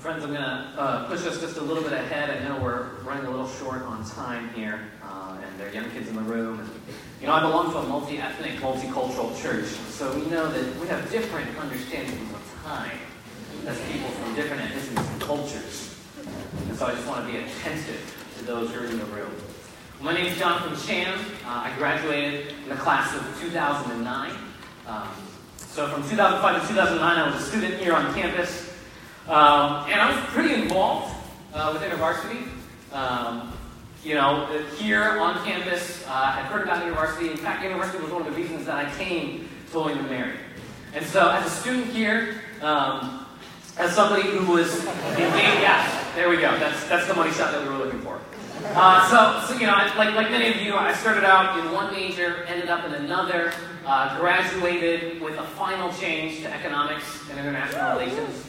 friends, I'm going to uh, push us just a little bit ahead. I know we're running a little short on time here, uh, and there are young kids in the room. And, you know, I belong to a multi-ethnic, multicultural church, so we know that we have different understandings of time as people from different ethnicities and cultures. And so I just want to be attentive to those who are in the room. My name is Jonathan Chan. Uh, I graduated in the class of 2009. Um, so from 2005 to 2009, I was a student here on campus. Um, and I was pretty involved uh, with InterVarsity. Um, you know, here on campus uh, at Curtin University. In fact, InterVarsity was one of the reasons that I came to William & Mary. And so, as a student here, um, as somebody who was engaged, yeah, there we go. That's that's the money shot that we were looking for. Uh, so, so, you know, like like many of you, I started out in one major, ended up in another, uh, graduated with a final change to economics and international relations.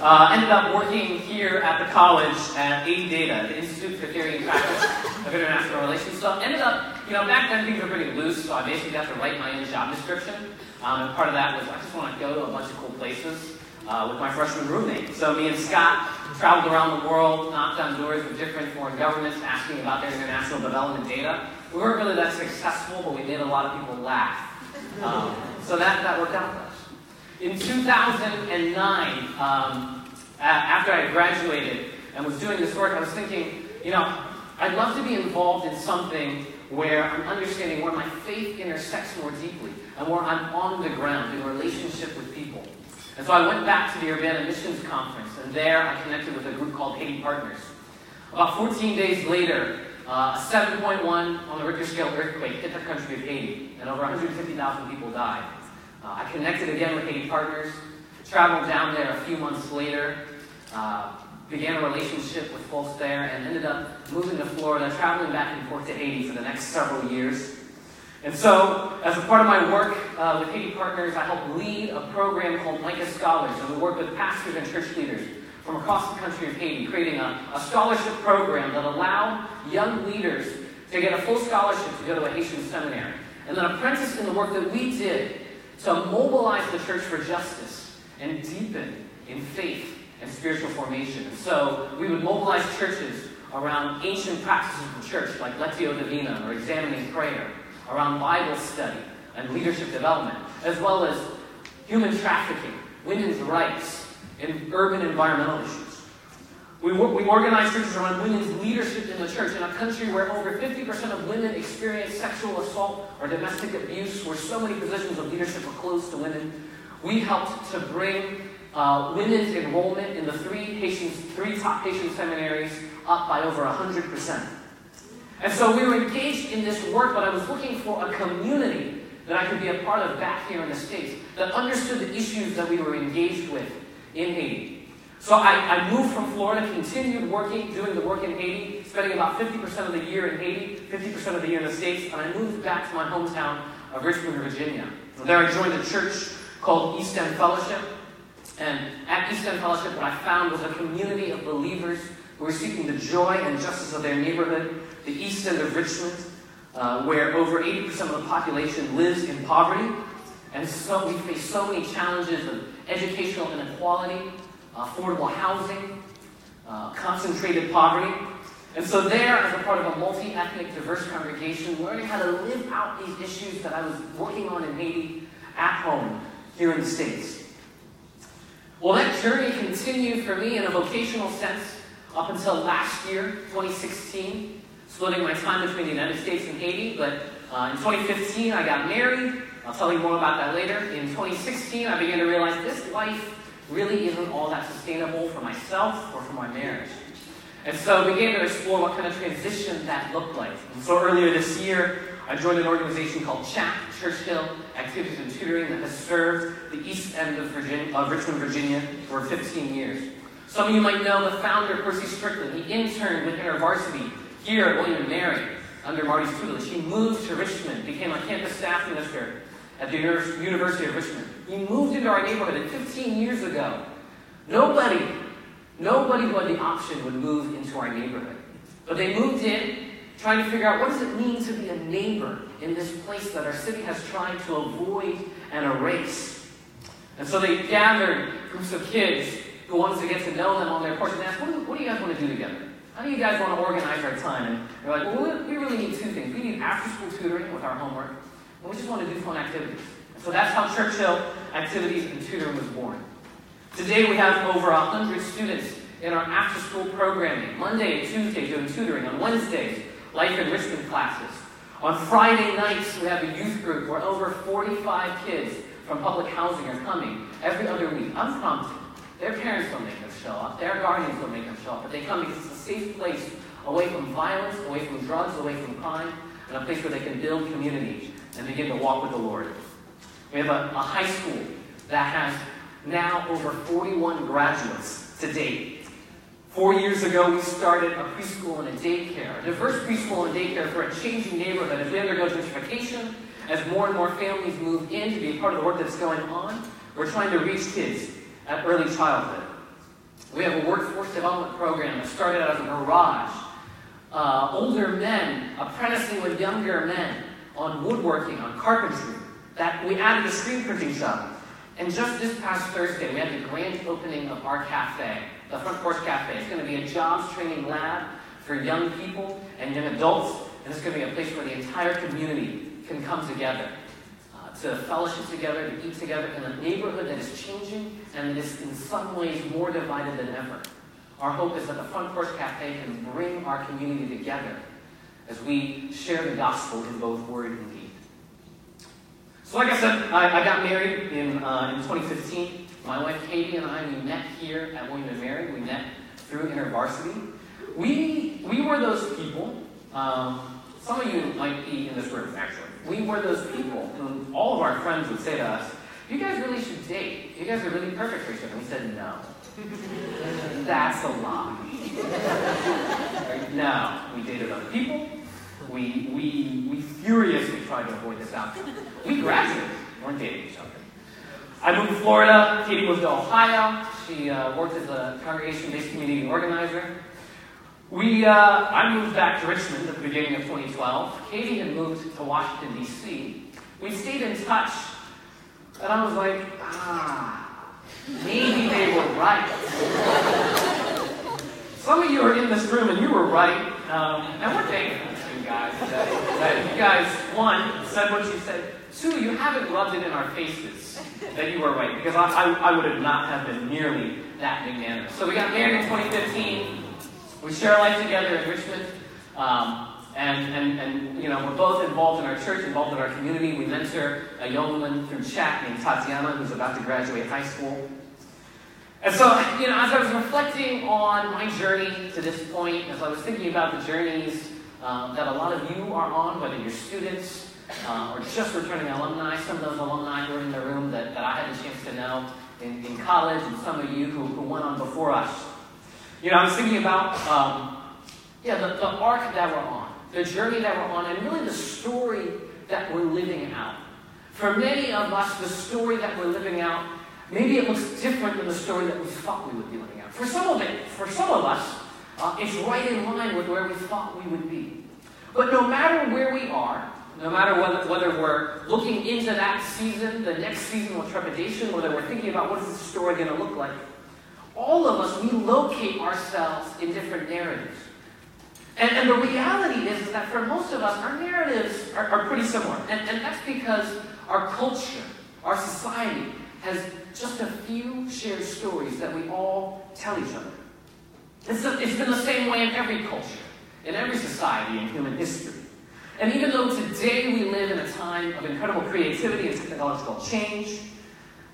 Uh, ended up working here at the college at AidData, the Institute for Theory and Practice of International Relations. So ended up, you know, back then things were pretty loose, so I basically got to write my own job description. Um, and part of that was I just want to go to a bunch of cool places uh, with my freshman roommate. So me and Scott traveled around the world, knocked on doors with different foreign governments, asking about their international development data. We weren't really that successful, but we made a lot of people laugh. Um, so that, that worked out. In 2009, um, after I graduated and was doing this work, I was thinking, you know, I'd love to be involved in something where I'm understanding where my faith intersects more deeply and where I'm on the ground in relationship with people. And so I went back to the Urbana Missions Conference, and there I connected with a group called Haiti Partners. About 14 days later, uh, a 7.1 on the Richter scale earthquake hit the country of Haiti, and over 150,000 people died. Uh, I connected again with Haiti Partners, traveled down there a few months later, uh, began a relationship with folks there, and ended up moving to Florida, traveling back and forth to Haiti for the next several years. And so, as a part of my work uh, with Haiti Partners, I help lead a program called Micah Scholars, and we work with pastors and church leaders from across the country of Haiti, creating a, a scholarship program that allowed young leaders to get a full scholarship to go to a Haitian seminary, and then apprentice in the work that we did to mobilize the church for justice and deepen in faith and spiritual formation. So we would mobilize churches around ancient practices of the church, like Lectio Divina or examining prayer, around Bible study and leadership development, as well as human trafficking, women's rights, and urban environmental issues. We, we organize churches around women's leadership in the church in a country where over 50% of women experience sexual assault or domestic abuse, where so many positions of leadership are closed to women. We helped to bring uh, women's enrollment in the three, three top Haitian seminaries up by over 100%. And so we were engaged in this work, but I was looking for a community that I could be a part of back here in the States that understood the issues that we were engaged with in Haiti. So I, I, moved from Florida, continued working, doing the work in Haiti, spending about 50% of the year in Haiti, 50% of the year in the States, and I moved back to my hometown of Richmond, Virginia. There I joined a church called East End Fellowship. And at East End Fellowship, what I found was a community of believers who were seeking the joy and justice of their neighborhood, the East End of Richmond, uh, where over 80% of the population lives in poverty. And so we face so many challenges of educational inequality, affordable housing, uh, concentrated poverty. And so, there, as a part of a multi ethnic, diverse congregation, learning how to live out these issues that I was working on in Haiti at home here in the States. Well, that journey continued for me in a vocational sense up until last year, 2016, splitting my time between the United States and Haiti. But uh, in 2015, I got married. I'll tell you more about that later. In 2016, I began to realize this life really isn't all that sustainable for myself or for my marriage. And so I began to explore what kind of transition that looked like. And so earlier this year, I joined an organization called CHAT, Churchill Activities and Tutoring, that has served the east end of, Virginia, of Richmond, Virginia for 15 years. Some of you might know the founder, Percy Strickland. He interned with InterVarsity here at William & Mary under Marty's tutelage. He moved to Richmond, became a campus staff minister at the University of Richmond. He moved into our neighborhood 15 years ago. Nobody, nobody who had the option would move into our neighborhood. But they moved in trying to figure out what does it mean to be a neighbor in this place that our city has tried to avoid and erase. And so they gathered groups of kids who wants to get to know them on their porch and ask, what do, what do you guys want to do together? How do you guys want to organize our time? And they're like, well, we really need two things. We need after-school tutoring with our homework, and we just want to do fun activities. So that's how Church Hill Activities and Tutoring was born. Today we have over 100 students in our after-school programming. Monday and Tuesday doing tutoring. On Wednesdays, life enrichment classes. On Friday nights, we have a youth group where over 45 kids from public housing are coming every other week, unprompted. Their parents don't make them show up. Their guardians don't make them show up. But they come because it's a safe place away from violence, away from drugs, away from crime, and a place where they can build community and begin to walk with the Lord. We have a, a high school that has now over 41 graduates to date. Four years ago, we started a preschool and a daycare, a diverse preschool and daycare for a changing neighborhood as we undergo gentrification, as more and more families move in to be a part of the work that's going on. We're trying to reach kids at early childhood. We have a workforce development program that started out as a garage. Uh, older men apprenticing with younger men on woodworking, on carpentry. That we added a screen printing shop. And just this past Thursday, we had the grand opening of our cafe, the Front Porch Cafe. It's going to be a jobs training lab for young people and young adults, and it's going to be a place where the entire community can come together uh, to fellowship together, to eat together in a neighborhood that is changing and that is in some ways more divided than ever. Our hope is that the Front Porch Cafe can bring our community together as we share the gospel in both word and deed. So, like I said, I, I got married in, uh, in 2015. My wife Katie and I, we met here at William & Mary. We met through InterVarsity. We, we were those people, um, some of you might be in this room, actually we were those people who all of our friends would say to us, you guys really should date. You guys are really perfect for each other. We said, no. That's a lie. no. We dated other people. We, we, we furiously tried to avoid this outcome. We graduated. We weren't dating each other. I moved to Florida. Katie moved to Ohio. She uh, worked as a congregation-based community organizer. We, uh, I moved back to Richmond at the beginning of 2012. Katie had moved to Washington, D.C. We stayed in touch, and I was like, ah, maybe they were right. Some of you are in this room, and you were right. Um, and we're to guys that, you guys, one, said what you said. Two, you haven't rubbed it in our faces that you were right, because I, I, I would have not have been nearly that magnanimous. So we got married in 2015. We share life together in Richmond. Um, and, and, and, you know, we're both involved in our church, involved in our community. We mentor a young woman through CHAT named Tatiana, who's about to graduate high school. And so, you know, as I was reflecting on my journey to this point, as I was thinking about the journeys um, that a lot of you are on, whether you're students uh, or just returning alumni, some of those alumni who are in the room that, that I had a chance to know in, in college, and some of you who, who went on before us. You know, I was thinking about, um, yeah, the, the arc that we're on, the journey that we're on, and really the story that we're living out. For many of us, the story that we're living out, maybe it looks different than the story that we thought we would be living out. For some of it, for some of us, uh, it's right in line with where we thought we would be. But no matter where we are, no matter whether, whether we're looking into that season, the next season with trepidation, whether we're thinking about what is the story going to look like, all of us, we locate ourselves in different narratives. And, and the reality is, is, that for most of us, our narratives are, are pretty similar. And, and that's because our culture, our society, has just a few shared stories that we all tell each other. It's, a, it's been the same way in every culture, in every society in human history. And even though today we live in a time of incredible creativity and technological change,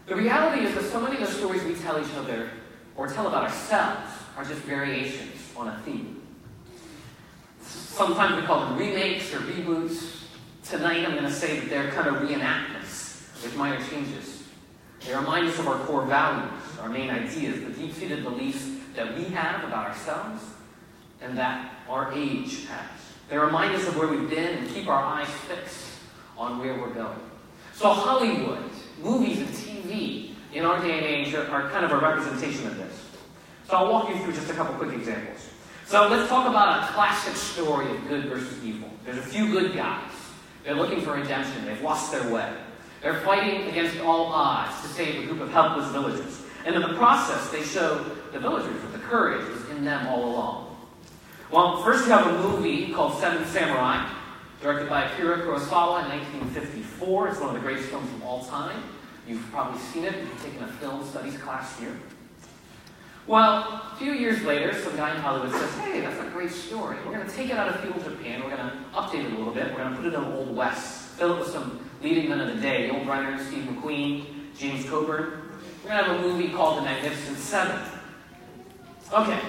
the reality is that so many of the stories we tell each other or tell about ourselves are just variations on a theme. Sometimes we call them remakes or reboots. Tonight I'm going to say that they're kind of reenactments with minor changes. They remind us of our core values, our main ideas, the deep-seated beliefs that we have about ourselves and that our age has. They remind us of where we've been and keep our eyes fixed on where we're going. So Hollywood, movies and TV, in our day and age are, are kind of a representation of this. So I'll walk you through just a couple quick examples. So let's talk about a classic story of good versus evil. There's a few good guys. They're looking for redemption. They've lost their way. They're fighting against all odds to save a group of helpless villagers. And in the process, they show the villagers that the courage was in them all along. Well, first you have a movie called Seven Samurai, directed by Akira Kurosawa in 1954. It's one of the greatest films of all time. You've probably seen it if you've taken a film studies class here. Well, a few years later, some guy in Hollywood says, hey, that's a great story. We're going to take it out of feudal Japan. We're going to update it a little bit. We're going to put it in the Old West. Fill it with some leading men of the day. Yul Brynner, Steve McQueen, James Coburn. We're going to have a movie called The Magnificent Seven. Okay.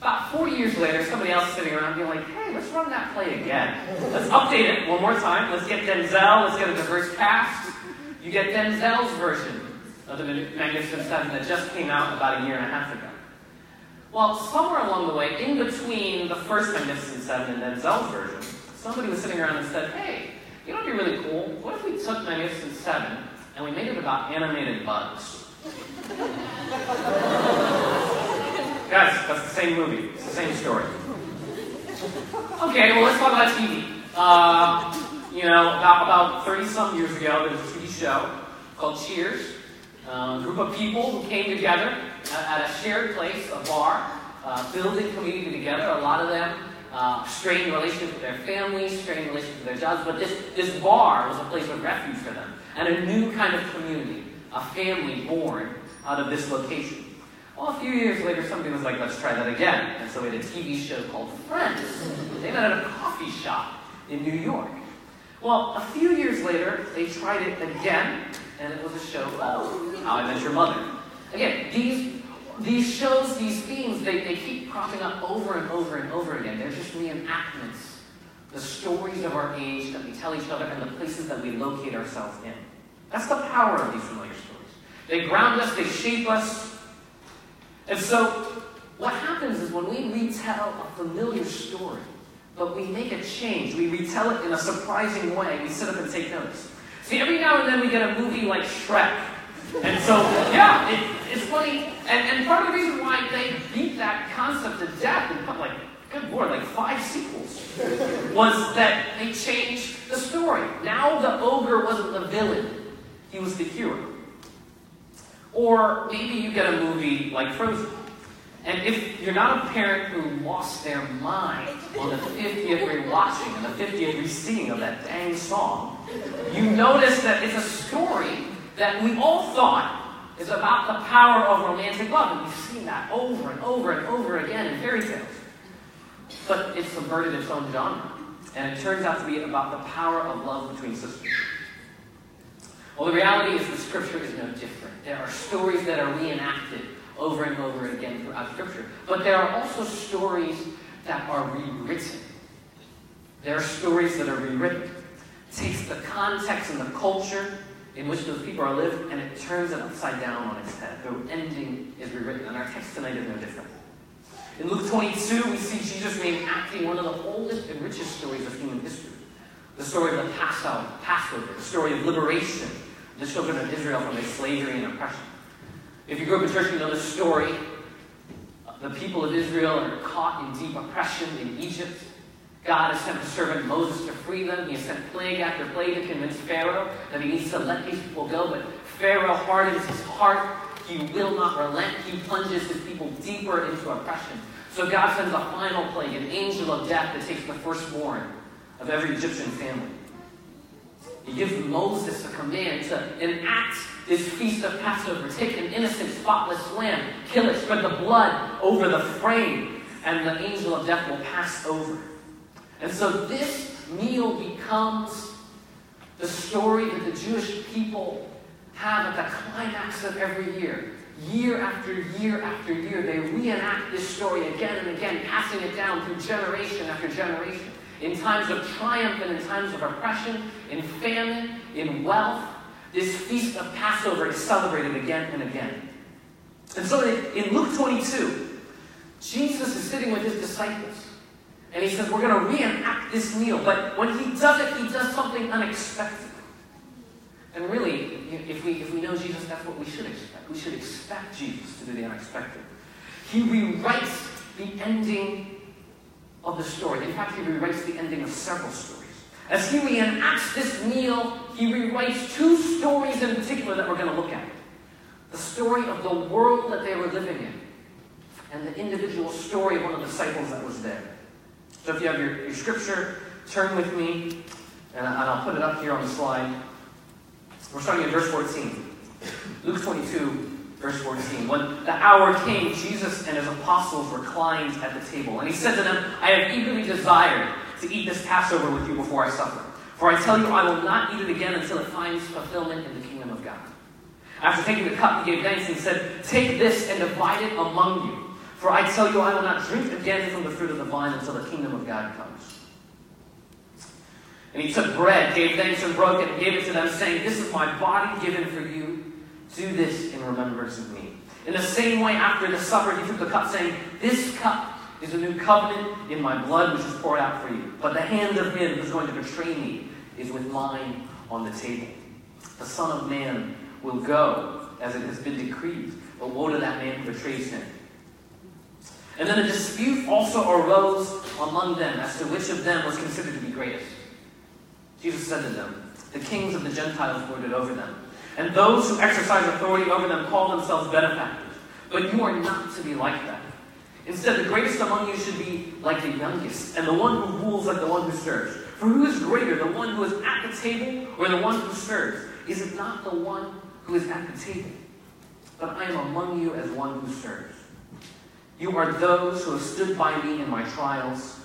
About four years later, somebody else sitting around being like, hey, let's run that play again. Let's update it one more time. Let's get Denzel. Let's get a diverse cast. You get Denzel's version of the Magnificent Seven that just came out about a year and a half ago. Well, somewhere along the way, in between the first Magnificent Seven and Denzel's version, somebody was sitting around and said, hey, you know what would be really cool? What if we took Magnificent Seven and we made it about animated bugs? Guys, that's the same movie. It's the same story. Okay, well, let's talk about TV. Uh, you know, about, about 30 some years ago, there was a TV show called Cheers. Uh, a group of people who came together at, at a shared place, a bar, uh, building community together. A lot of them uh, strained relationships with their families, strained relationships with their jobs, but this, this bar was a place of refuge for them and a new kind of community, a family born out of this location. Well, a few years later, somebody was like, let's try that again. And so we had a TV show called Friends. They met at a coffee shop in New York. Well, a few years later, they tried it again, and it was a show called How I Met Your Mother. Again, these, these shows, these themes, they, they keep cropping up over and over and over again. They're just reenactments. The stories of our age that we tell each other and the places that we locate ourselves in. That's the power of these familiar stories. They ground us, they shape us, and so, what happens is when we retell a familiar story, but we make a change, we retell it in a surprising way, we sit up and take notes. See, every now and then we get a movie like Shrek. And so, yeah, it, it's funny. And, and part of the reason why they beat that concept to death and put like, good lord, like five sequels, was that they changed the story. Now the ogre wasn't the villain, he was the hero. Or maybe you get a movie like Frozen. And if you're not a parent who lost their mind on the 50th rewatching and the 50th re-singing of that dang song, you notice that it's a story that we all thought is about the power of romantic love. And we've seen that over and over and over again in fairy tales. But it's subverted its own genre. And it turns out to be about the power of love between sisters. Well, the reality is the scripture is no different. There are stories that are reenacted over and over again throughout scripture. But there are also stories that are rewritten. There are stories that are rewritten. It takes the context and the culture in which those people are lived and it turns it upside down on its head. The ending is rewritten. And our text tonight is no different. In Luke 22, we see Jesus reenacting one of the oldest and richest stories of human history. The story of the Passover, the story of liberation, the children of Israel from their slavery and oppression. If you grew up in church, you know the story. The people of Israel are caught in deep oppression in Egypt. God has sent his servant Moses to free them. He has sent plague after plague to convince Pharaoh that he needs to let these people go. But Pharaoh hardens his heart. He will not relent. He plunges his people deeper into oppression. So God sends a final plague, an angel of death that takes the firstborn of every Egyptian family. He gives Moses a command to enact this feast of Passover. Take an innocent, spotless lamb, kill it, spread the blood over the frame, and the angel of death will pass over. And so this meal becomes the story that the Jewish people have at the climax of every year. Year after year after year, they reenact this story again and again, passing it down through generation after generation in times of triumph and in times of oppression, in famine, in wealth. This feast of Passover is celebrated again and again. And so in Luke 22, Jesus is sitting with his disciples. And he says, We're going to reenact this meal. But when he does it, he does something unexpected. And really, if we, if we know Jesus, that's what we should expect. We should expect Jesus to do the unexpected. He rewrites the ending of the story. In fact, he rewrites the ending of several stories. As he reenacts this meal, he rewrites two stories in particular that we're going to look at. the story of the world that they were living in, and the individual story of one of the disciples that was there. So if you have your, your scripture, turn with me, and, I'll put it up here on the slide. We're starting in verse 14. Luke 22, verse 14. When the hour came, Jesus and his apostles reclined at the table. And he said to them, I have eagerly desired to eat this Passover with you before I suffer. For I tell you, I will not eat it again until it finds fulfillment in the kingdom of God. After taking the cup, he gave thanks and said, Take this and divide it among you. For I tell you, I will not drink again from the fruit of the vine until the kingdom of God comes. And he took bread, gave thanks and broke it, and gave it to them, saying, This is my body given for you. Do this in remembrance of me. In the same way, after the supper, he took the cup, saying, This cup is a new covenant in my blood, which is poured out for you. But the hand of him who's going to betray me is with mine on the table. The Son of Man will go as it has been decreed, but woe to that man who betrays him. And then a dispute also arose among them as to which of them was considered to be greatest. Jesus said to them, The kings of the Gentiles lorded over them, and those who exercise authority over them call themselves benefactors. But you are not to be like that. Instead, the greatest among you should be like the youngest, and the one who rules like the one who serves. For who is greater, the one who is at the table or the one who serves? Is it not the one who is at the table? But I am among you as one who serves. You are those who have stood by me in my trials,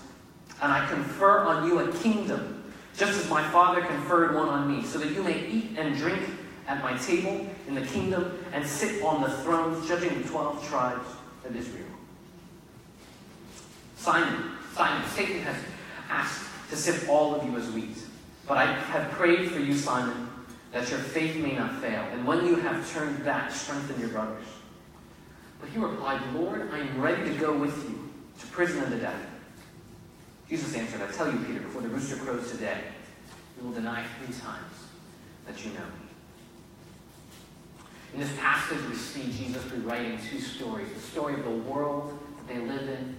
and I confer on you a kingdom, just as my Father conferred one on me, so that you may eat and drink at my table in the kingdom and sit on the thrones, judging the twelve tribes of Israel. Simon, Simon, Satan has asked to sift all of you as wheat. But I have prayed for you, Simon, that your faith may not fail. And when you have turned back, strengthen your brothers. But he replied, Lord, I am ready to go with you to prison and to death. Jesus answered, I tell you, Peter, before the rooster crows today, you will deny three times that you know me. In this passage, we see Jesus rewriting two stories the story of the world that they live in, and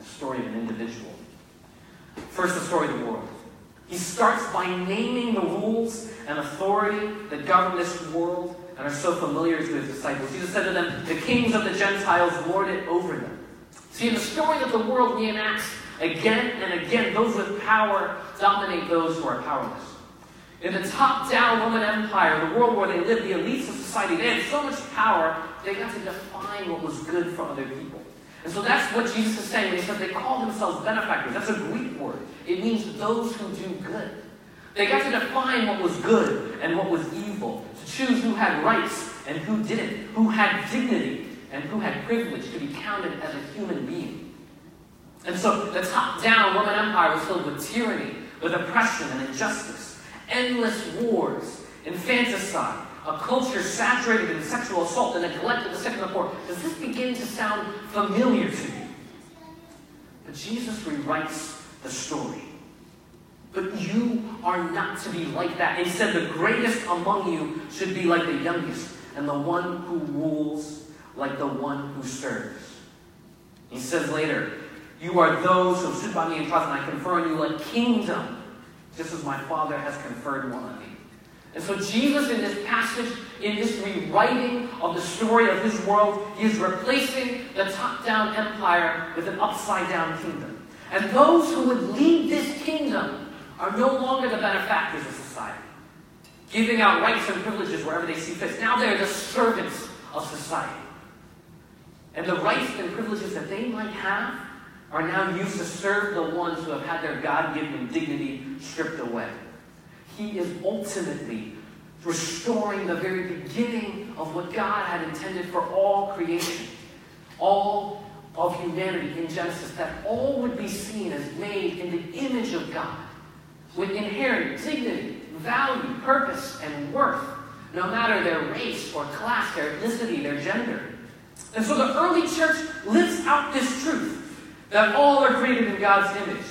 the story of an individual. First, the story of the world. He starts by naming the rules and authority that govern this world and are so familiar to his disciples. Jesus said to them, The kings of the Gentiles lord it over them. See, in the story of the world, he enacts again and again those with power dominate those who are powerless. In the top down Roman Empire, the world where they lived, the elites of society, they had so much power, they got to define what was good for other people. And so that's what Jesus is saying when he says they call themselves benefactors. That's a Greek word. It means those who do good. They got to define what was good and what was evil, to choose who had rights and who didn't, who had dignity and who had privilege to be counted as a human being. And so the top down Roman Empire was filled with tyranny, with oppression and injustice, endless wars, infanticide, a culture saturated in sexual assault and neglect of the sick and the poor. Does this begin to sound familiar to you? But Jesus rewrites the story. But you are not to be like that. Instead, the greatest among you should be like the youngest, and the one who rules like the one who serves. He says later, You are those who stood by me in trust, and I confer on you a kingdom, just as my Father has conferred one on me. And so Jesus in this passage, in this rewriting of the story of his world, he is replacing the top-down empire with an upside-down kingdom. And those who would lead this kingdom are no longer the benefactors of society, giving out rights and privileges wherever they see fit. Now they're the servants of society. And the rights and privileges that they might have are now used to serve the ones who have had their God-given dignity stripped away. He is ultimately restoring the very beginning of what God had intended for all creation, all of humanity in Genesis, that all would be seen as made in the image of God, with inherent dignity, value, purpose, and worth, no matter their race or class, their ethnicity, their gender. And so the early church lives out this truth that all are created in God's image.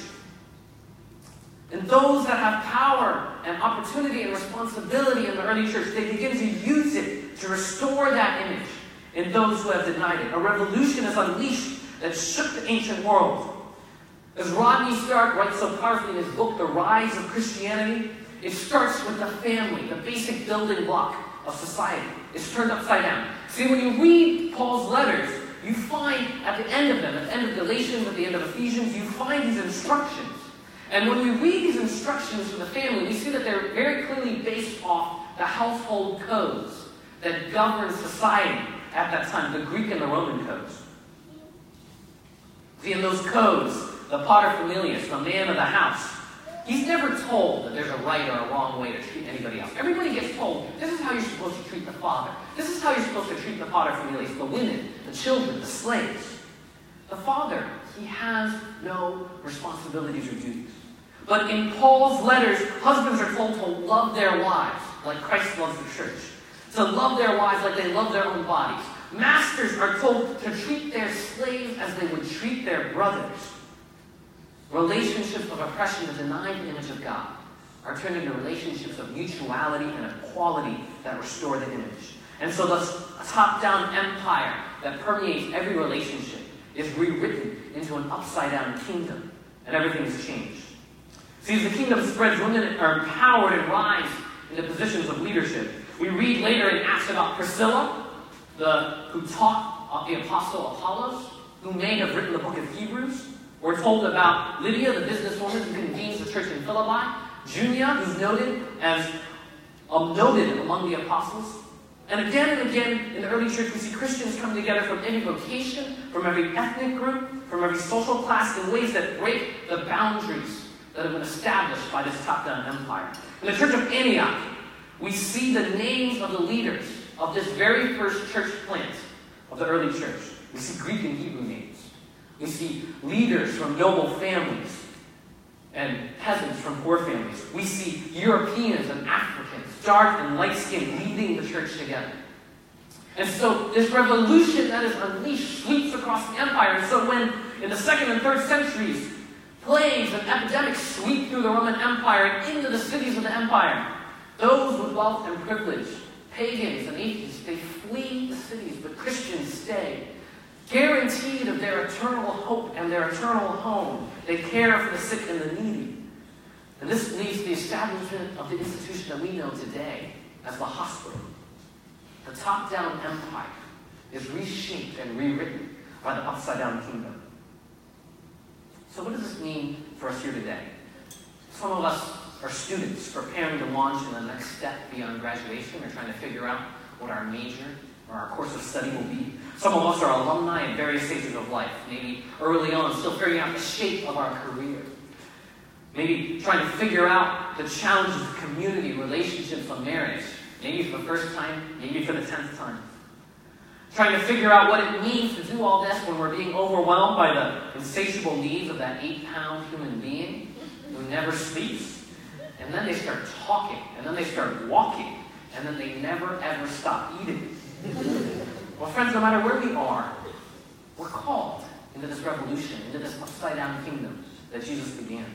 And those that have power and opportunity and responsibility in the early church, they begin to use it to restore that image in those who have denied it. A revolution is unleashed that shook the ancient world. As Rodney Stark writes so powerfully in his book, The Rise of Christianity, it starts with the family, the basic building block of society. It's turned upside down. See, when you read Paul's letters, you find at the end of them, at the end of Galatians, at the end of Ephesians, you find these instructions. And when we read these instructions for the family, we see that they're very clearly based off the household codes that govern society at that time, the Greek and the Roman codes. See, in those codes, the paterfamilias, the man of the house, he's never told that there's a right or a wrong way to treat anybody else. Everybody gets told, this is how you're supposed to treat the father. This is how you're supposed to treat the paterfamilias, the women, the children, the slaves. The father, he has no responsibilities or duties. But in Paul's letters, husbands are told to love their wives like Christ loves the church, to love their wives like they love their own bodies. Masters are told to treat their slaves as they would treat their brothers. Relationships of oppression that deny the image of God are turned into relationships of mutuality and of equality that restore the image. And so the top-down empire that permeates every relationship is rewritten into an upside-down kingdom, and everything is changed. See, as the kingdom spreads, women are empowered and rise into positions of leadership. We read later in Acts about Priscilla, the, who taught the apostle Apollos, who may have written the book of Hebrews. We're told about Lydia, the businesswoman who convenes the church in Philippi. Junia, who's noted as um, noted among the apostles. And again and again in the early church, we see Christians come together from every vocation, from every ethnic group, from every social class in ways that break the boundaries that have been established by this top down empire. In the church of Antioch, we see the names of the leaders of this very first church plant of the early church. We see Greek and Hebrew names. We see leaders from noble families and peasants from poor families. We see Europeans and Africans, dark and light skinned, leading the church together. And so this revolution that is unleashed sweeps across the empire. And so when in the second and third centuries Plagues and epidemics sweep through the Roman Empire and into the cities of the empire. Those with wealth and privilege, pagans and atheists, they flee the cities, but Christians stay. Guaranteed of their eternal hope and their eternal home. They care for the sick and the needy. And this leads to the establishment of the institution that we know today as the hospital. The top down empire is reshaped and rewritten by the upside down kingdom. So, what does this mean for us here today? Some of us are students preparing to launch in the next step beyond graduation. We're trying to figure out what our major or our course of study will be. Some of us are alumni at various stages of life, maybe early on, still figuring out the shape of our career. Maybe trying to figure out the challenges of community, relationships, and marriage. Maybe for the first time, maybe for the tenth time trying to figure out what it means to do all this when we're being overwhelmed by the insatiable needs of that eight pound human being who never sleeps. And then they start talking, and then they start walking, and then they never ever stop eating. well, friends, no matter where we are, we're called into this revolution, into this upside down kingdom that Jesus began.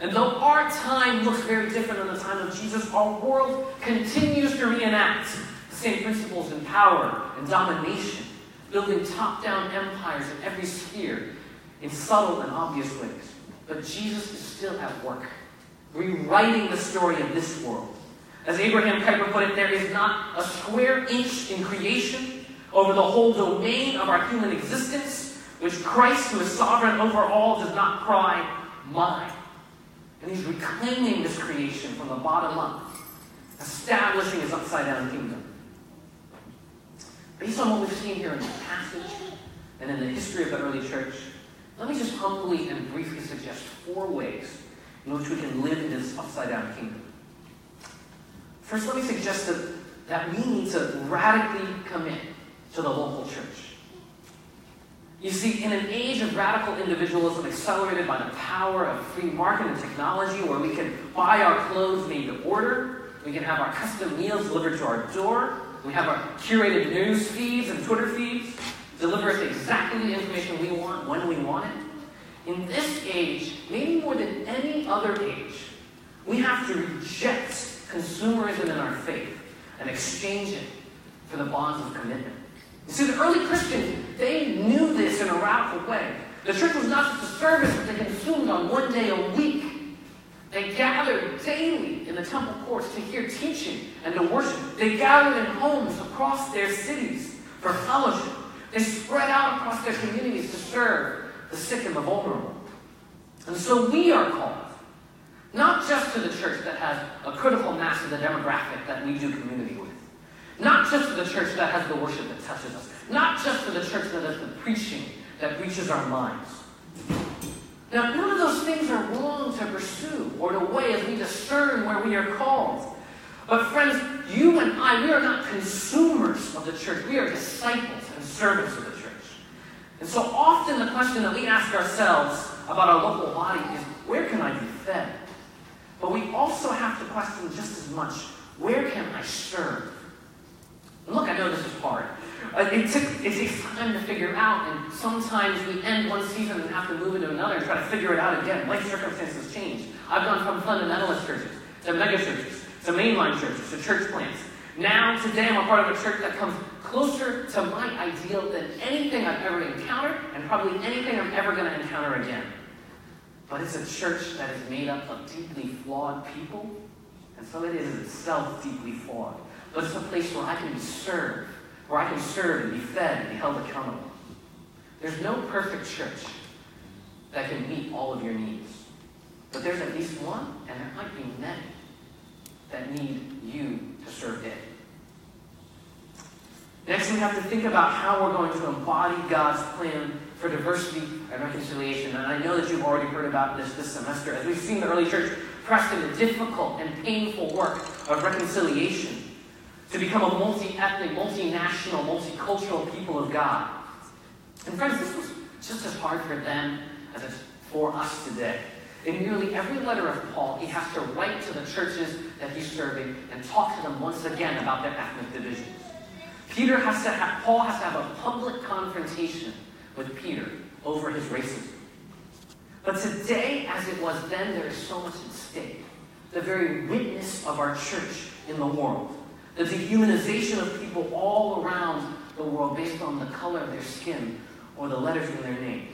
And though our time looks very different than the time of Jesus, our world continues to reenact the same principles in power and domination, building top down empires in every sphere in subtle and obvious ways. But Jesus is still at work, rewriting the story of this world. As Abraham Kuyper put it, there is not a square inch in creation over the whole domain of our human existence which Christ, who is sovereign over all, does not cry, mine. And he's reclaiming this creation from the bottom up, establishing his upside down kingdom. Based on what we've seen here in this passage and in the history of the early church, let me just humbly and briefly suggest four ways in which we can live in this upside down kingdom. First, let me suggest that, that we need to radically commit to the local church. You see, in an age of radical individualism accelerated by the power of free market and technology, where we can buy our clothes made to order, we can have our custom meals delivered to our door, we have our curated news feeds and Twitter feeds, deliver us exactly the information we want when we want it. In this age, maybe more than any other age, we have to reject consumerism in our faith and exchange it for the bonds of commitment. See, the early Christians, they knew this in a radical way. The church was not just a service that they consumed on one day a week. They gathered daily in the temple courts to hear teaching and to worship. They gathered in homes across their cities for fellowship. They spread out across their communities to serve the sick and the vulnerable. And so we are called, not just to the church that has a critical mass of the demographic that we do community with, not just for the church that has the worship that touches us, not just for the church that has the preaching that reaches our minds. Now, none of those things are wrong to pursue or to weigh as we discern where we are called. But, friends, you and I, we are not consumers of the church. We are disciples and servants of the church. And so often the question that we ask ourselves about our local body is where can I be fed? But we also have to question just as much where can I serve? Look, I know this is hard. Uh, it, took, it takes time to figure out, and sometimes we end one season and have to move into another and try to figure it out again. Life circumstances change. I've gone from fundamentalist churches to mega churches to mainline churches to church plants. Now, today, I'm a part of a church that comes closer to my ideal than anything I've ever encountered, and probably anything I'm ever going to encounter again. But it's a church that is made up of deeply flawed people, and so it is itself deeply flawed. But it's a place where I can be served where I can serve and be fed and be held accountable. There's no perfect church that can meet all of your needs. But there's at least one, and there might be many, that need you to serve it. Next, we have to think about how we're going to embody God's plan for diversity and reconciliation. And I know that you've already heard about this this semester. As we've seen the early church pressed into difficult and painful work of reconciliation to become a multi ethnic, multinational, multicultural people of God. And friends, this was just as hard for them as it's for us today. In nearly every letter of Paul, he has to write to the churches that he's serving and talk to them once again about their ethnic divisions. Peter has to have, Paul has to have a public confrontation with Peter over his racism. But today, as it was then, there is so much at stake. The very witness of our church in the world. The dehumanization of people all around the world based on the color of their skin or the letters in their name.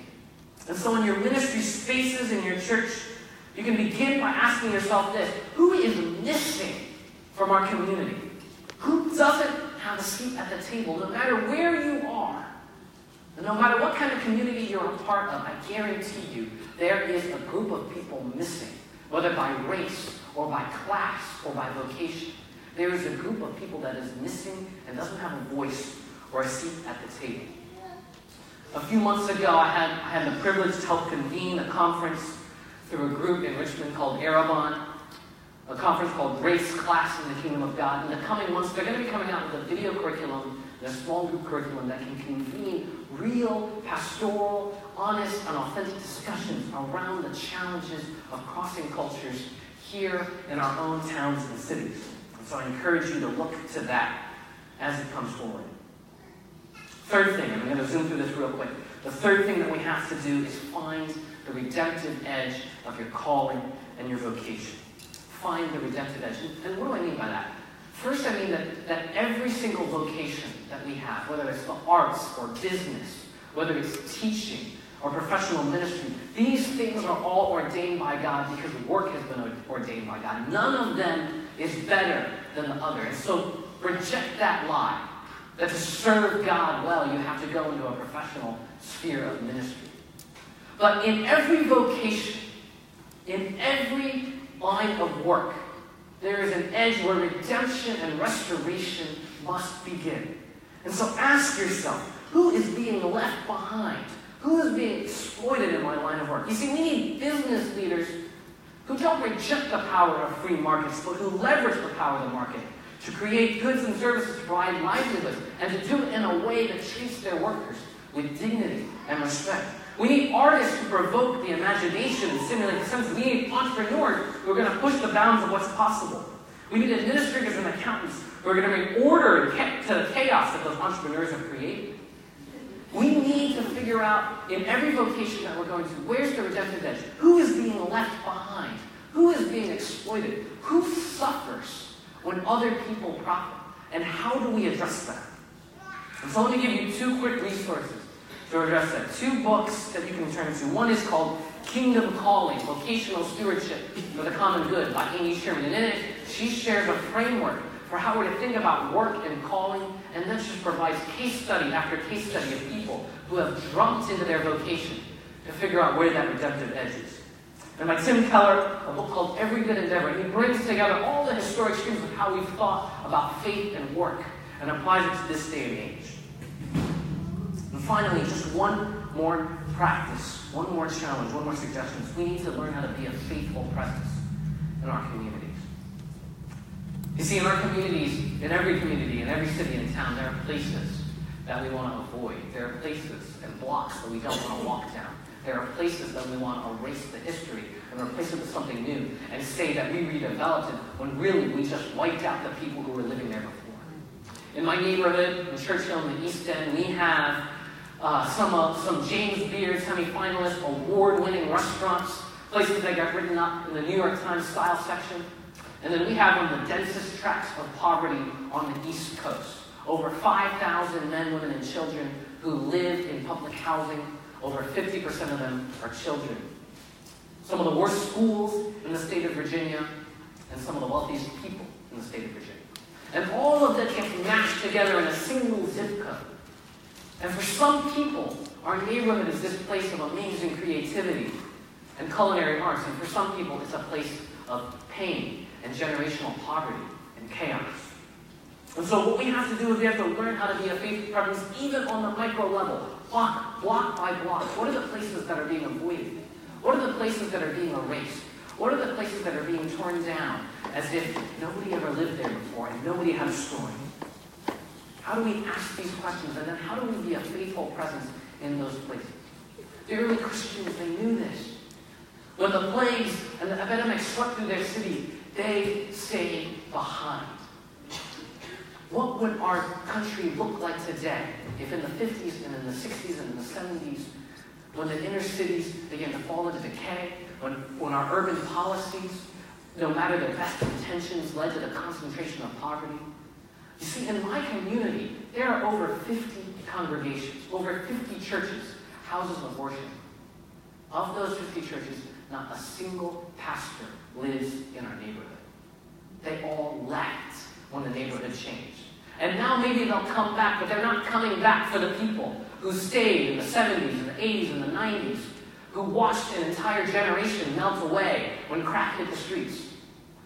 And so in your ministry spaces in your church, you can begin by asking yourself this Who is missing from our community? Who doesn't have a seat at the table, no matter where you are? No matter what kind of community you're a part of, I guarantee you there is a group of people missing, whether by race or by class or by vocation. There is a group of people that is missing and doesn't have a voice or a seat at the table. A few months ago, I had, I had the privilege to help convene a conference through a group in Richmond called Arabon, a conference called Grace Class in the Kingdom of God. In the coming months, they're going to be coming out with a video curriculum and a small group curriculum that can convene real, pastoral, honest, and authentic discussions around the challenges of crossing cultures here in our own towns and cities. So I encourage you to look to that as it comes forward. Third thing, I'm going to zoom through this real quick. The third thing that we have to do is find the redemptive edge of your calling and your vocation. Find the redemptive edge. And what do I mean by that? First, I mean that, that every single vocation that we have, whether it's the arts or business, whether it's teaching or professional ministry, these things are all ordained by God because work has been ordained by God. None of them is better than the other. And so reject that lie that to serve God well, you have to go into a professional sphere of ministry. But in every vocation, in every line of work, there is an edge where redemption and restoration must begin. And so ask yourself who is being left behind? Who is being exploited in my line of work? You see, we need business leaders who don't reject the power of free markets, but who leverage the power of the market to create goods and services to provide livelihoods, and to do it in a way that treats their workers with dignity and respect. We need artists who provoke the imagination and stimulate the senses. We need entrepreneurs who are going to push the bounds of what's possible. We need administrators and accountants who are going to bring order to the chaos that those entrepreneurs have created. We need to figure out in every vocation that we're going to, where's the redemptive edge? Who is being left behind? Who is being exploited? Who suffers when other people profit? And how do we address that? So let me give you two quick resources to address that. Two books that you can turn to. One is called Kingdom Calling, Vocational Stewardship for the Common Good by Amy Sherman. And in it, she shares a framework for how we're to think about work and calling, and then she provides case study after case study of people who have dropped into their vocation to figure out where that redemptive edge is. And by Tim Keller, a book called Every Good Endeavor, he brings together all the historic streams of how we've thought about faith and work and applies it to this day and age. And finally, just one more practice, one more challenge, one more suggestion. We need to learn how to be a faithful presence in our communities. You see, in our communities, in every community, in every city and town, there are places that we want to avoid. There are places and blocks that we don't want to walk down. There are places that we want to erase the history and replace it with something new and say that we redeveloped it when really we just wiped out the people who were living there before. In my neighborhood, in Church Hill in the East End, we have uh, some, uh, some James Beard semi-finalist, award-winning restaurants, places that got written up in the New York Times style section. And then we have one of the densest tracts of poverty on the East Coast. Over 5,000 men, women, and children who live in public housing. Over 50% of them are children. Some of the worst schools in the state of Virginia, and some of the wealthiest people in the state of Virginia. And all of that gets mashed together in a single zip code. And for some people, our neighborhood is this place of amazing creativity and culinary arts. And for some people, it's a place of pain and generational poverty and chaos. And so what we have to do is we have to learn how to be a faith presence even on the micro level, block, block by block. What are the places that are being avoided? What are the places that are being erased? What are the places that are being torn down as if nobody ever lived there before and nobody had a story? How do we ask these questions and then how do we be a faithful presence in those places? The early Christians, they knew this. When the plagues and the epidemics swept through their city, they stayed behind. What would our country look like today if in the 50s and in the 60s and in the 70s, when the inner cities began to fall into decay, when, when our urban policies, no matter the best intentions, led to the concentration of poverty? You see, in my community, there are over 50 congregations, over 50 churches, houses of worship. Of those 50 churches, not a single pastor lives in our neighborhood. They all left when the neighborhood changed. And now maybe they'll come back, but they're not coming back for the people who stayed in the 70s and the 80s and the 90s, who watched an entire generation melt away when crack hit the streets.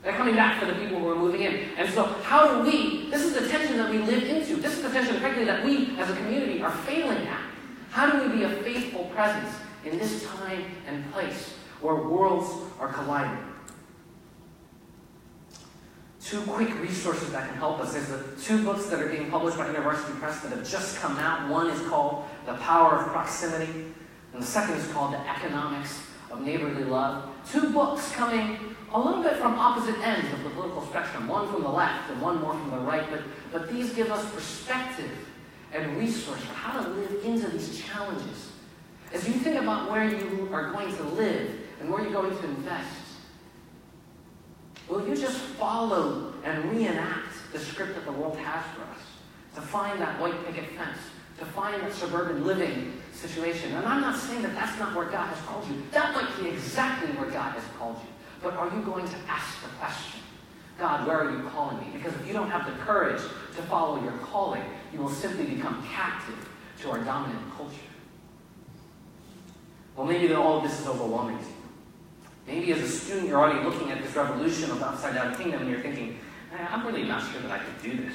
They're coming back for the people who are moving in. And so, how do we, this is the tension that we live into. This is the tension, frankly, that we as a community are failing at. How do we be a faithful presence in this time and place where worlds are colliding? Two quick resources that can help us. There's the two books that are being published by InterVarsity Press that have just come out. One is called The Power of Proximity, and the second is called The Economics of Neighborly Love. Two books coming a little bit from opposite ends of the political spectrum, one from the left and one more from the right, but, but these give us perspective and resource for how to live into these challenges. As you think about where you are going to live and where you're going to invest, will you just follow and reenact the script that the world has for us? To find that white picket fence, to find that suburban living situation. And I'm not saying that that's not where God has called you. That might be exactly where God has called you. But are you going to ask the question, God, where are you calling me? Because if you don't have the courage to follow your calling, you will simply become captive to our dominant culture. Well, maybe all of this is overwhelming to you. Maybe as a student, you're already looking at this revolution of the upside down kingdom and you're thinking, I'm really not sure that I could do this.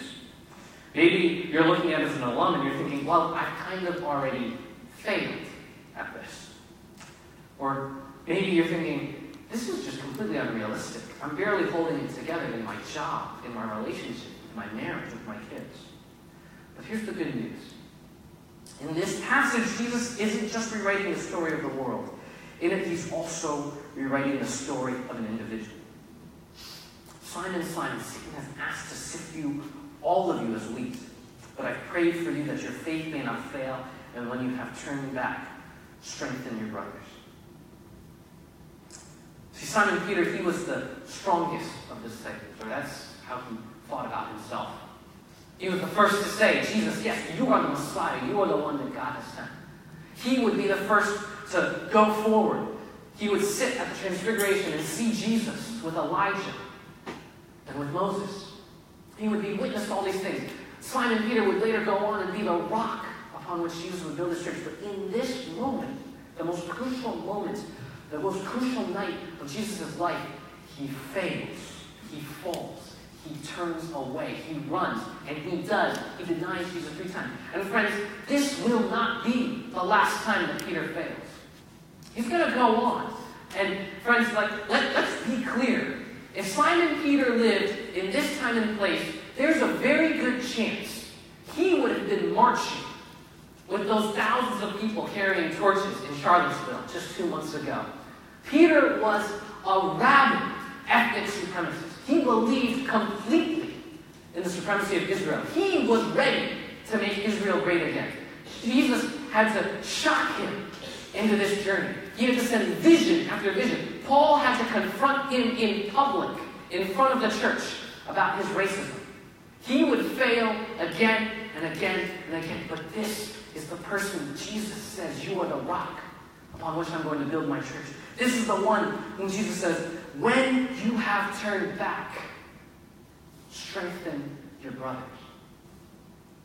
Maybe you're looking at it as an alum and you're thinking, well, I've kind of already failed at this. Or maybe you're thinking, this is just completely unrealistic. I'm barely holding it together in my job, in my relationship, in my marriage with my kids. But here's the good news. In this passage, Jesus isn't just rewriting the story of the world. In it, he's also rewriting the story of an individual. Simon, Simon, Satan has asked to sift you, all of you, as wheat. But I've prayed for you that your faith may not fail, and when you have turned back, strengthen your brothers. See, Simon Peter, he was the strongest of the disciples, or that's how he thought about himself. He was the first to say, Jesus, yes, you are the Messiah. You are the one that God has sent. He would be the first to go forward. He would sit at the Transfiguration and see Jesus with Elijah and with Moses. He would be witness to all these things. Simon Peter would later go on and be the rock upon which Jesus would build his church. But in this moment, the most crucial moment, the most crucial night of Jesus' life, he fails. He falls. He turns away. He runs. And he does. He denies Jesus three times. And friends, this will not be the last time that Peter fails. He's going to go on. And friends, like, let, let's be clear. If Simon Peter lived in this time and place, there's a very good chance he would have been marching with those thousands of people carrying torches in Charlottesville just two months ago. Peter was a rabid ethnic supremacist. He believed completely in the supremacy of Israel. He was ready to make Israel great again. Jesus had to shock him into this journey. He had to send vision after vision. Paul had to confront him in public, in front of the church, about his racism. He would fail again and again and again. But this is the person Jesus says, You are the rock upon which I'm going to build my church. This is the one whom Jesus says, When you have turned back, strengthen your brothers.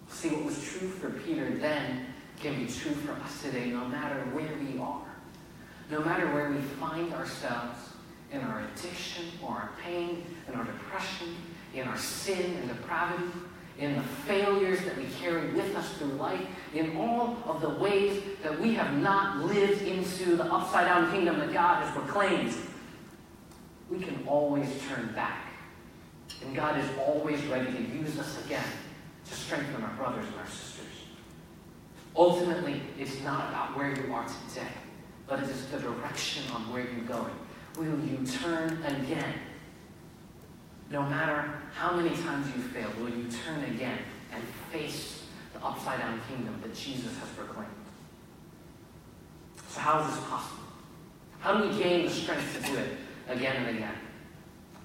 See, what was true for Peter then can be true for us today, no matter where we are. No matter where we find ourselves in our addiction or our pain, in our depression, in our sin and depravity, in the failures that we carry with us through life, in all of the ways that we have not lived into the upside down kingdom that God has proclaimed, we can always turn back. And God is always ready to use us again to strengthen our brothers and our sisters. Ultimately, it's not about where you are today, but it is the direction on where you're going. Will you turn again? No matter how many times you fail, will you turn again and face the upside down kingdom that Jesus has proclaimed? So, how is this possible? How do we gain the strength to do it again and again?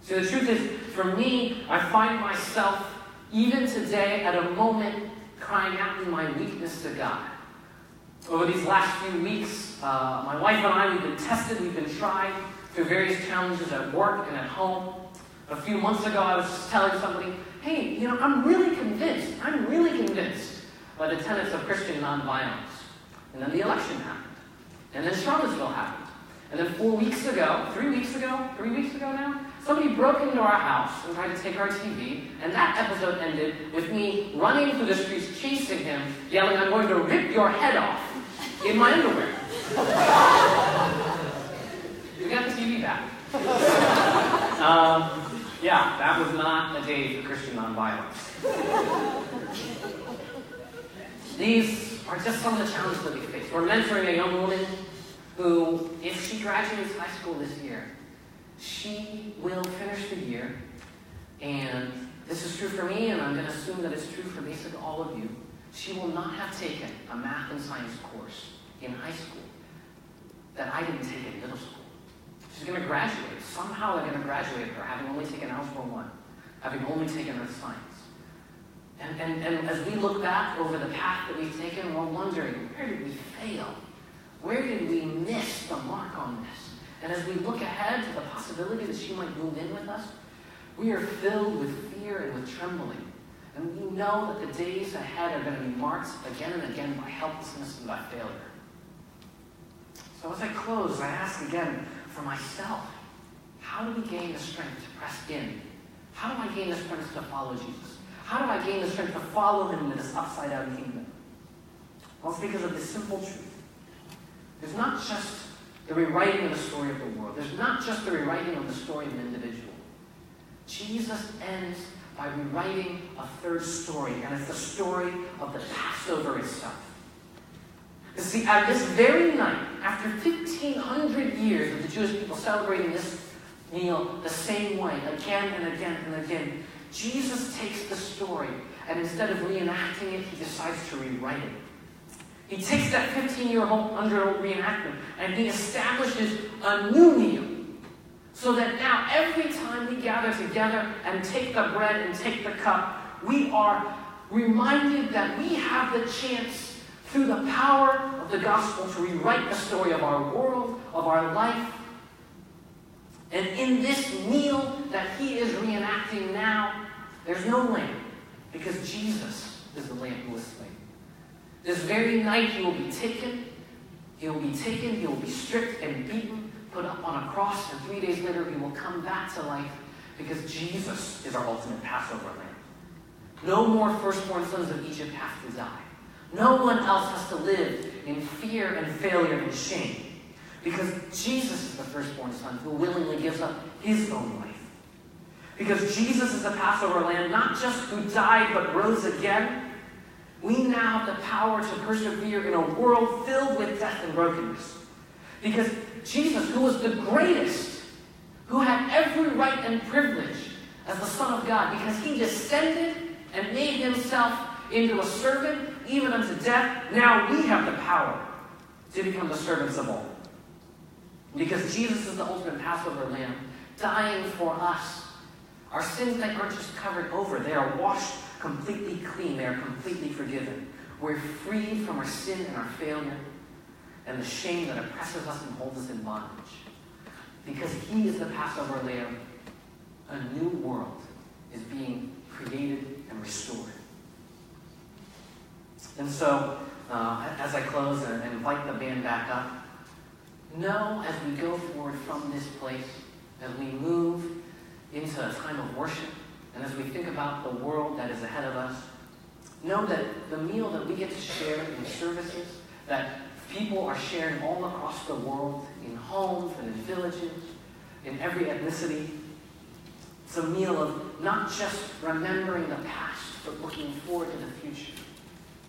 So, the truth is, for me, I find myself even today at a moment crying out in my weakness to God. Over these last few weeks, uh, my wife and I, we've been tested, we've been tried through various challenges at work and at home. A few months ago, I was just telling somebody, hey, you know, I'm really convinced, I'm really convinced by the tenets of Christian nonviolence. And then the election happened. And then Charlottesville happened. And then four weeks ago, three weeks ago, three weeks ago now, somebody broke into our house and tried to take our TV. And that episode ended with me running through the streets, chasing him, yelling, I'm going to rip your head off in my underwear. we got the TV back. um, yeah, that was not a day for Christian nonviolence. These are just some of the challenges that we face. We're mentoring a young woman who, if she graduates high school this year, she will finish the year, and this is true for me, and I'm going to assume that it's true for basically all of you. She will not have taken a math and science course in high school that I didn't take in middle school. She's going to graduate. Somehow they're going to graduate her having only taken Algebra 1, having only taken Earth Science. And, and, and as we look back over the path that we've taken, we're wondering, where did we fail? Where did we miss the mark on this? And as we look ahead to the possibility that she might move in with us, we are filled with fear and with trembling. And we know that the days ahead are going to be marked again and again by helplessness and by failure. So as I close, I ask again for myself, how do we gain the strength to press in? How do I gain the strength to follow Jesus? How do I gain the strength to follow him into this upside down kingdom? Well, it's because of this simple truth. There's not just the rewriting of the story of the world. There's not just the rewriting of the story of an individual. Jesus ends by rewriting a third story, and it's the story of the Passover itself. You see, at this very night, after 1,500 years of the Jewish people celebrating this meal the same way, again and again and again, Jesus takes the story, and instead of reenacting it, he decides to rewrite it. He takes that 15-year-old under reenactment and he establishes a new meal. So that now every time we gather together and take the bread and take the cup, we are reminded that we have the chance through the power of the gospel to rewrite the story of our world, of our life. And in this meal that he is reenacting now, there's no lamb, because Jesus is the lamb. This very night he will be taken, he will be taken, he will be stripped and beaten, put up on a cross, and three days later he will come back to life because Jesus is our ultimate Passover lamb. No more firstborn sons of Egypt have to die. No one else has to live in fear and failure and shame. Because Jesus is the firstborn son who willingly gives up his own life. Because Jesus is the Passover lamb, not just who died but rose again. We now have the power to persevere in a world filled with death and brokenness. Because Jesus, who was the greatest, who had every right and privilege as the Son of God, because he descended and made himself into a servant, even unto death, now we have the power to become the servants of all. Because Jesus is the ultimate Passover lamb, dying for us. Our sins they aren't just covered over, they are washed completely clean, they are completely forgiven. We're freed from our sin and our failure and the shame that oppresses us and holds us in bondage. Because He is the Passover lamb, a new world is being created and restored. And so, uh, as I close and invite the band back up, know as we go forward from this place, as we move into a time of worship, and as we think about the world that is ahead of us, know that the meal that we get to share in services, that people are sharing all across the world, in homes and in villages, in every ethnicity, it's a meal of not just remembering the past, but looking forward to the future.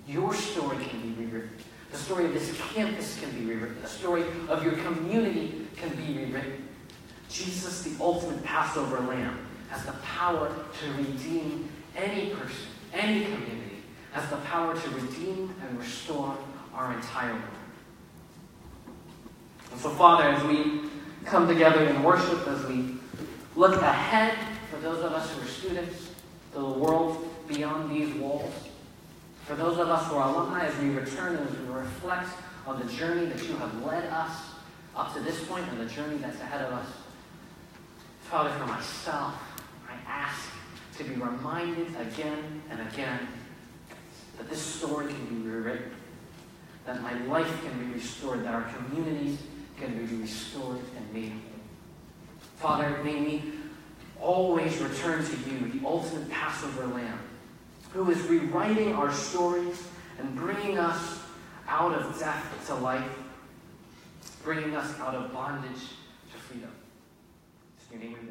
Your story can be rewritten. The story of this campus can be rewritten. The story of your community can be rewritten. Jesus, the ultimate Passover lamb, has the power to redeem any person, any community, has the power to redeem and restore our entire world. And so, Father, as we come together in worship, as we look ahead for those of us who are students to the world beyond these walls, for those of us who are alumni, as we return and as we reflect on the journey that you have led us up to this point and the journey that's ahead of us, Father, for myself, ask to be reminded again and again that this story can be rewritten, that my life can be restored, that our communities can be restored and made whole. Father, may we always return to you, the ultimate Passover lamb, who is rewriting our stories and bringing us out of death to life, bringing us out of bondage to freedom. It's your name.